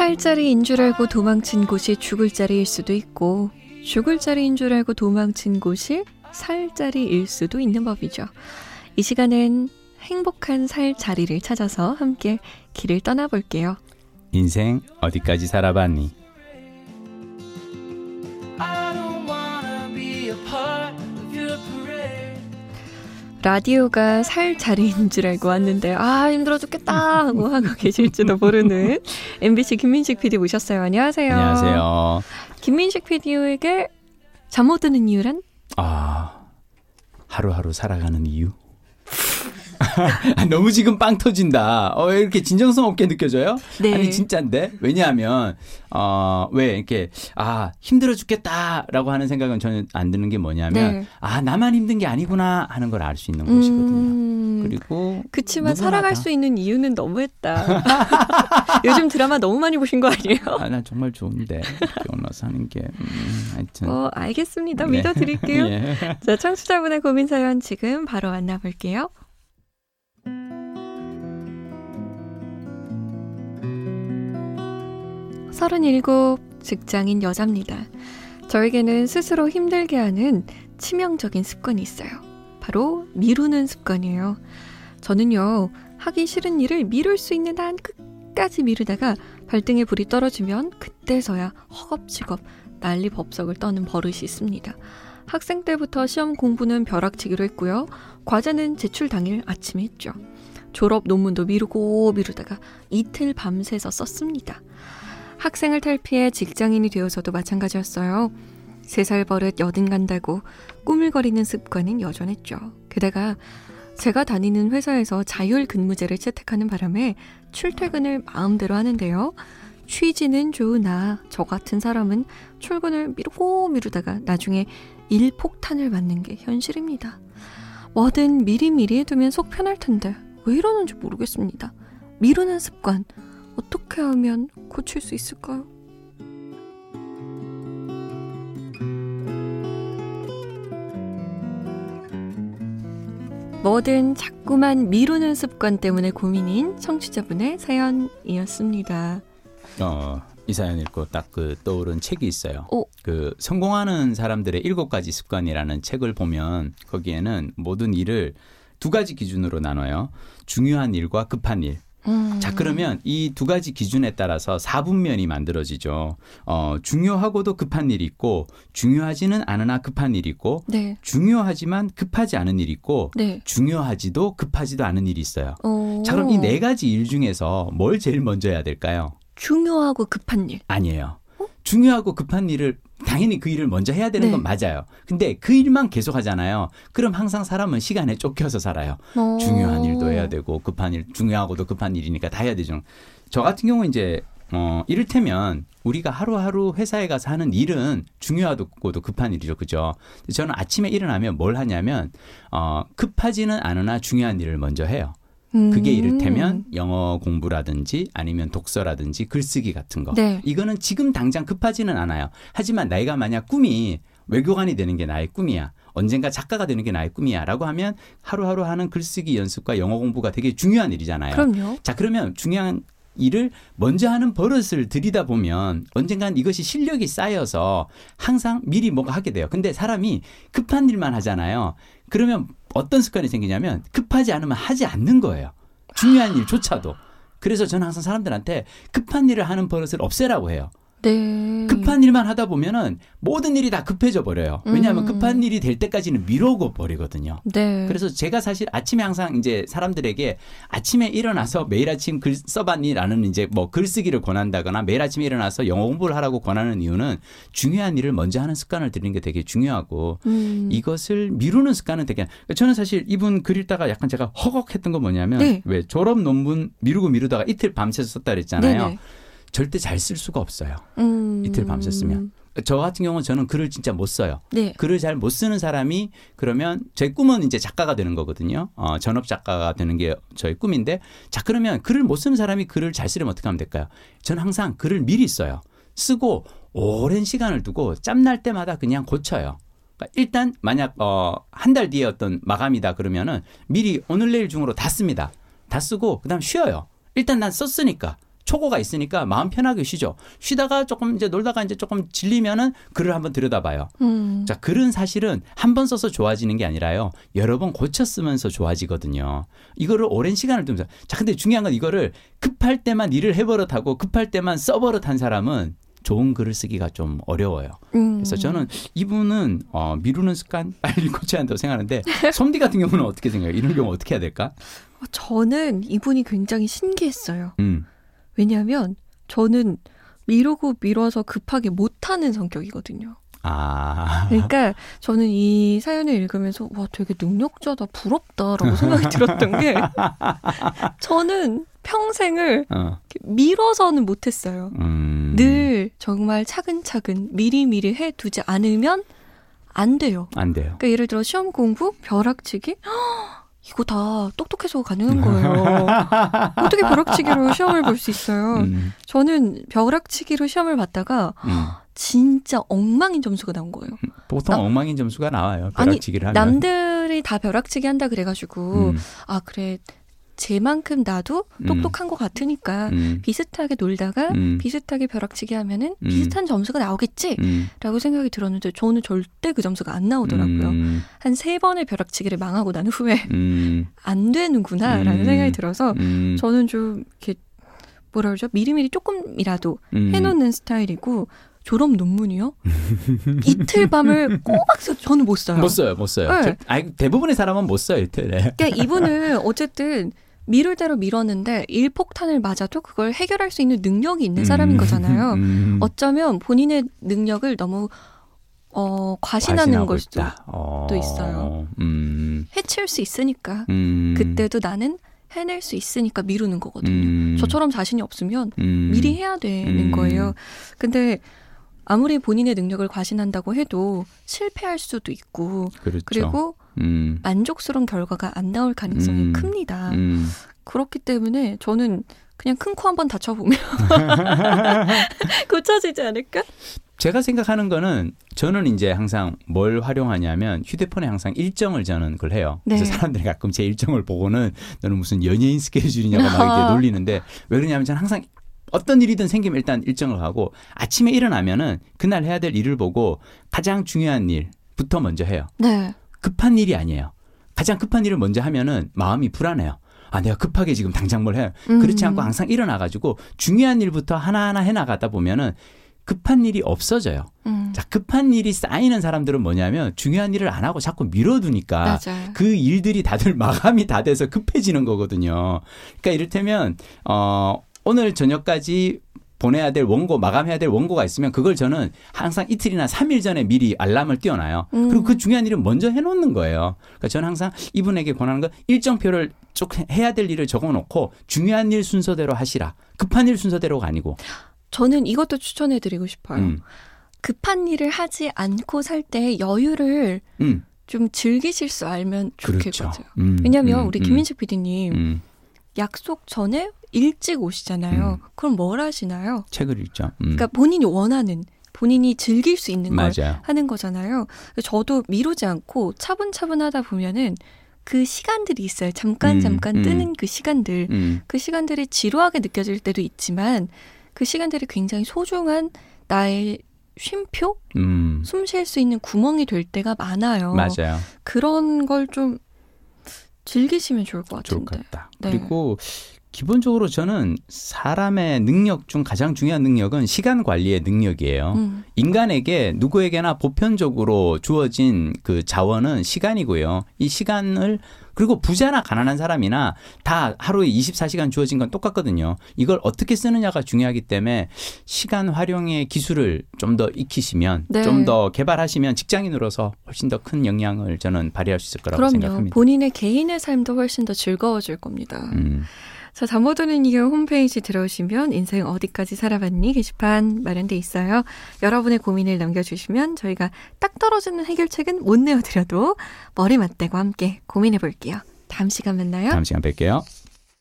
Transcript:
살 자리인 줄 알고 도망친 곳이 죽을 자리일 수도 있고 죽을 자리인 줄 알고 도망친 곳이 살 자리일 수도 있는 법이죠. 이 시간엔 행복한 살 자리를 찾아서 함께 길을 떠나볼게요. 인생 어디까지 살아봤니? 라디오가 살 자리인 줄 알고 왔는데 아 힘들어 죽겠다 하고 하고 계실지도 모르는 MBC 김민식 PD 모셨어요. 안녕하세요. 안녕하세요. 김민식 PD에게 잠 못 드는 이유란? 아 하루하루 살아가는 이유? 너무 지금 빵 터진다. 어, 왜 이렇게 진정성 없게 느껴져요? 네. 아니, 진짜인데? 왜냐하면, 어, 왜 이렇게, 아, 힘들어 죽겠다라고 하는 생각은 전혀 안 드는 게 뭐냐면, 네. 아, 나만 힘든 게 아니구나 하는 걸 알 수 있는 곳이거든요. 음, 그리고. 그치만 살아갈 다. 수 있는 이유는 너무했다. 요즘 드라마 너무 많이 보신 거 아니에요? 아, 난 정말 좋은데. 결혼해서 사는 게. 음, 하여튼. 어, 알겠습니다. 네. 믿어드릴게요. 예. 자, 청취자분의 고민 사연 지금 바로 만나볼게요. 37 직장인 여자입니다. 저에게는 스스로 힘들게 하는 치명적인 습관이 있어요. 바로 미루는 습관이에요. 저는요, 하기 싫은 일을 미룰 수 있는 한 끝까지 미루다가 발등에 불이 떨어지면 그때서야 허겁지겁 난리 법석을 떠는 버릇이 있습니다. 학생 때부터 시험 공부는 벼락치기로 했고요. 과제는 제출 당일 아침에 했죠. 졸업 논문도 미루고 미루다가 이틀 밤새서 썼습니다. 학생을 탈피해 직장인이 되어서도 마찬가지였어요. 세 살 버릇 여든 간다고 꾸물거리는 습관은 여전했죠. 게다가 제가 다니는 회사에서 자율 근무제를 채택하는 바람에 출퇴근을 마음대로 하는데요. 취지는 좋으나 저 같은 사람은 출근을 미루고 미루다가 나중에 일폭탄을 맞는 게 현실입니다. 뭐든 미리미리 해두면 속 편할 텐데 왜 이러는지 모르겠습니다. 미루는 습관 어떻게 하면 고칠 수 있을까요? 뭐든 자꾸만 미루는 습관 때문에 고민인 청취자분의 사연이었습니다. 어, 이 사연 읽고 딱 그 떠오른 책이 있어요. 오. 그 성공하는 사람들의 일곱 가지 습관이라는 책을 보면 거기에는 모든 일을 두 가지 기준으로 나눠요. 중요한 일과 급한 일. 음. 자, 그러면 이 두 가지 기준에 따라서 사분면이 만들어지죠. 어, 중요하고도 급한 일이 있고, 중요하지는 않으나 급한 일이 있고, 네, 중요하지만 급하지 않은 일이 있고, 네. 중요하지도 급하지도 않은 일이 있어요. 어, 자, 그럼 이 네 가지 일 중에서 뭘 제일 먼저 해야 될까요? 중요하고 급한 일. 아니에요. 중요하고 급한 일을 당연히 그 일을 먼저 해야 되는 네. 건 맞아요. 근데 그 일만 계속 하잖아요. 그럼 항상 사람은 시간에 쫓겨서 살아요. 어. 중요한 일도 해야 되고 급한 일, 중요하고도 급한 일이니까 다 해야 되죠. 저 같은 경우 이제 어 이를테면 우리가 하루하루 회사에 가서 하는 일은 중요하고도 급한 일이죠. 그죠? 저는 아침에 일어나면 뭘 하냐면 어 급하지는 않으나 중요한 일을 먼저 해요. 그게 음. 이를테면 영어 공부라든지 아니면 독서라든지 글쓰기 같은 거. 네. 이거는 지금 당장 급하지는 않아요. 하지만 나이가 만약 꿈이 외교관이 되는 게 나의 꿈이야. 언젠가 작가가 되는 게 나의 꿈이야. 라고 하면 하루하루 하는 글쓰기 연습과 영어 공부가 되게 중요한 일이잖아요. 그럼요. 자, 그러면 중요한 일을 먼저 하는 버릇을 들이다 보면 언젠간 이것이 실력이 쌓여서 항상 미리 뭐가 하게 돼요. 근데 사람이 급한 일만 하잖아요. 그러면 어떤 습관이 생기냐면 급하지 않으면 하지 않는 거예요. 중요한 일조차도. 그래서 저는 항상 사람들한테 급한 일을 하는 버릇을 없애라고 해요. 네. 급한 일만 하다 보면은 모든 일이 다 급해져 버려요. 왜냐하면 음. 급한 일이 될 때까지는 미루고 버리거든요. 네. 그래서 제가 사실 아침에 항상 이제 사람들에게 아침에 일어나서 매일 아침 글 써봤니라는 이제 뭐 글쓰기를 권한다거나 매일 아침에 일어나서 영어 공부를 하라고 권하는 이유는 중요한 일을 먼저 하는 습관을 들이는 게 되게 중요하고 음. 이것을 미루는 습관은 되게 그러니까 저는 사실 이분 글 읽다가 약간 제가 허걱했던 건 뭐냐면 네. 왜 졸업 논문 미루고 미루다가 이틀 밤새서 썼다 그랬잖아요. 네네. 절대 잘 쓸 수가 없어요. 음. 이틀 밤샜으면. 저 같은 경우는 저는 글을 진짜 못 써요. 네. 글을 잘 못 쓰는 사람이 그러면 제 꿈은 이제 작가가 되는 거거든요. 어, 전업 작가가 되는 게 저의 꿈인데 자 그러면 글을 못 쓰는 사람이 글을 잘 쓰려면 어떻게 하면 될까요? 저는 항상 글을 미리 써요. 쓰고 오랜 시간을 두고 짬날 때마다 그냥 고쳐요. 그러니까 일단 만약 어, 한 달 뒤에 어떤 마감이다 그러면은 미리 오늘 내일 중으로 다 씁니다. 다 쓰고 그다음 쉬어요. 일단 난 썼으니까 초고가 있으니까 마음 편하게 쉬죠. 쉬다가 조금 이제 놀다가 이제 조금 질리면은 글을 한번 들여다봐요. 음. 자, 글은 사실은 한 번 써서 좋아지는 게 아니라요. 여러 번 고쳐 쓰면서 좋아지거든요. 이거를 오랜 시간을 두면서. 자, 근데 중요한 건 이거를 급할 때만 일을 해버릇하고 급할 때만 써버릇한 사람은 좋은 글을 쓰기가 좀 어려워요. 음. 그래서 저는 이분은 어, 미루는 습관 빨리 고쳐야 한다고 생각하는데 솜디 같은 경우는 어떻게 생각해요? 이런 경우 어떻게 해야 될까? 어, 저는 이분이 굉장히 신기했어요. 음. 왜냐하면 저는 미루고 미뤄서 급하게 못하는 성격이거든요. 아. 그러니까 저는 이 사연을 읽으면서 와 되게 능력자다 부럽다라고 생각이 들었던 게 저는 평생을 어. 미뤄서는 못했어요. 음. 늘 정말 차근차근 미리미리 해두지 않으면 안 돼요. 안 돼요. 그러니까 예를 들어 시험 공부, 벼락치기 헉, 이거 다 똑똑해서 가능한 거예요. 어떻게 벼락치기로 시험을 볼 수 있어요? 음. 저는 벼락치기로 시험을 봤다가 음. 진짜 엉망인 점수가 나온 거예요. 보통 나- 엉망인 점수가 나와요. 아니, 벼락치기를 하면. 남들이 다 벼락치기 한다 그래가지고 음. 아 그래 쟤만큼 나도 음. 똑똑한 것 같으니까 음. 비슷하게 놀다가 음. 비슷하게 벼락치기 하면은 음. 비슷한 점수가 나오겠지라고 음. 생각이 들었는데 저는 절대 그 점수가 안 나오더라고요. 음. 한세 번의 벼락치기를 망하고 난 후에 음. 안 되는구나라는 음. 생각이 들어서 음. 저는 좀 이렇게 뭐라 그러죠 미리미리 조금이라도 음. 해놓는 스타일이고 졸업 논문이요 이틀 밤을 꼬박 써 저는 못 써요. 못 써요, 못 써요. 네. 저- 아니, 대부분의 사람은 못 써요, 이틀에. 그러니까 이분은 어쨌든 미룰 대로 미뤘는데 일폭탄을 맞아도 그걸 해결할 수 있는 능력이 있는 사람인 거잖아요. 음. 어쩌면 본인의 능력을 너무 어, 과신하는 걸 수도. 어. 있어요. 음. 해칠 수 있으니까 음. 그때도 나는 해낼 수 있으니까 미루는 거거든요. 음. 저처럼 자신이 없으면 음. 미리 해야 되는 음. 거예요. 근데 아무리 본인의 능력을 과신한다고 해도 실패할 수도 있고 그렇죠. 그리고 음. 만족스러운 결과가 안 나올 가능성이 음. 큽니다. 음. 그렇기 때문에 저는 그냥 큰 코 한 번 다쳐보면 고쳐지지 않을까? 제가 생각하는 거는 저는 이제 항상 뭘 활용하냐면 휴대폰에 항상 일정을 저는 그걸 해요. 그래서 네. 사람들이 가끔 제 일정을 보고는 너는 무슨 연예인 스케줄이냐고 막 이렇게 놀리는데 왜 그러냐면 저는 항상 어떤 일이든 생기면 일단 일정을 하고 아침에 일어나면은 그날 해야 될 일을 보고 가장 중요한 일부터 먼저 해요. 네. 급한 일이 아니에요. 가장 급한 일을 먼저 하면은 마음이 불안해요. 아, 내가 급하게 지금 당장 뭘 해. 그렇지 음. 않고 항상 일어나가지고 중요한 일부터 하나하나 해나가다 보면은 급한 일이 없어져요. 음, 자, 급한 일이 쌓이는 사람들은 뭐냐면 중요한 일을 안 하고 자꾸 미뤄두니까 맞아요. 그 일들이 다들 마감이 다 돼서 급해지는 거거든요. 그러니까 이를테면, 어, 오늘 저녁까지 보내야 될 원고, 마감해야 될 원고가 있으면 그걸 저는 항상 이틀이나 삼일 전에 미리 알람을 띄워놔요. 음. 그리고 그 중요한 일은 먼저 해놓는 거예요. 그러니까 저는 항상 이분에게 권하는 건 일정표를 쭉 해야 될 일을 적어놓고 중요한 일 순서대로 하시라. 급한 일 순서대로가 아니고. 저는 이것도 추천해드리고 싶어요. 음, 급한 일을 하지 않고 살 때 여유를 음, 좀 즐기실 수 알면 그렇죠. 좋겠거든요. 음, 왜냐면 음, 우리 음, 김민식 PD님 음, 약속 전에 일찍 오시잖아요. 그럼 뭘 하시나요? 책을 읽죠. 음, 그러니까 본인이 원하는 본인이 즐길 수 있는 걸 맞아요. 하는 거잖아요. 저도 미루지 않고 차분차분 하다 보면은 그 시간들이 있어요. 잠깐 음, 잠깐 음. 뜨는 그 시간들. 음, 그 시간들이 지루하게 느껴질 때도 있지만 그 시간들이 굉장히 소중한 나의 쉼표, 음, 숨쉴 수 있는 구멍이 될 때가 많아요. 맞아요. 그런 걸좀 즐기시면 좋을 것 좋을 같은데. 것 같다. 네. 그리고 기본적으로 저는 사람의 능력 중 가장 중요한 능력은 시간 관리의 능력이에요. 음, 인간에게 누구에게나 보편적으로 주어진 그 자원은 시간이고요. 이 시간을 그리고 부자나 가난한 사람이나 다 하루에 24시간 주어진 건 똑같거든요. 이걸 어떻게 쓰느냐가 중요하기 때문에 시간 활용의 기술을 좀 더 익히시면 네. 좀더 개발하시면 직장인으로서 훨씬 더 큰 영향을 저는 발휘할 수 있을 거라고 그럼요. 생각합니다. 본인의 개인의 삶도 훨씬 더 즐거워질 겁니다. 음. 자, 잠못 드는 이유 홈페이지 들어오시면 인생 어디까지 살아봤니 게시판 마련돼 있어요. 여러분의 고민을 남겨주시면 저희가 딱 떨어지는 해결책은 못 내어드려도 머리 맞대고 함께 고민해 볼게요. 다음 시간 만나요. 다음 시간 뵐게요.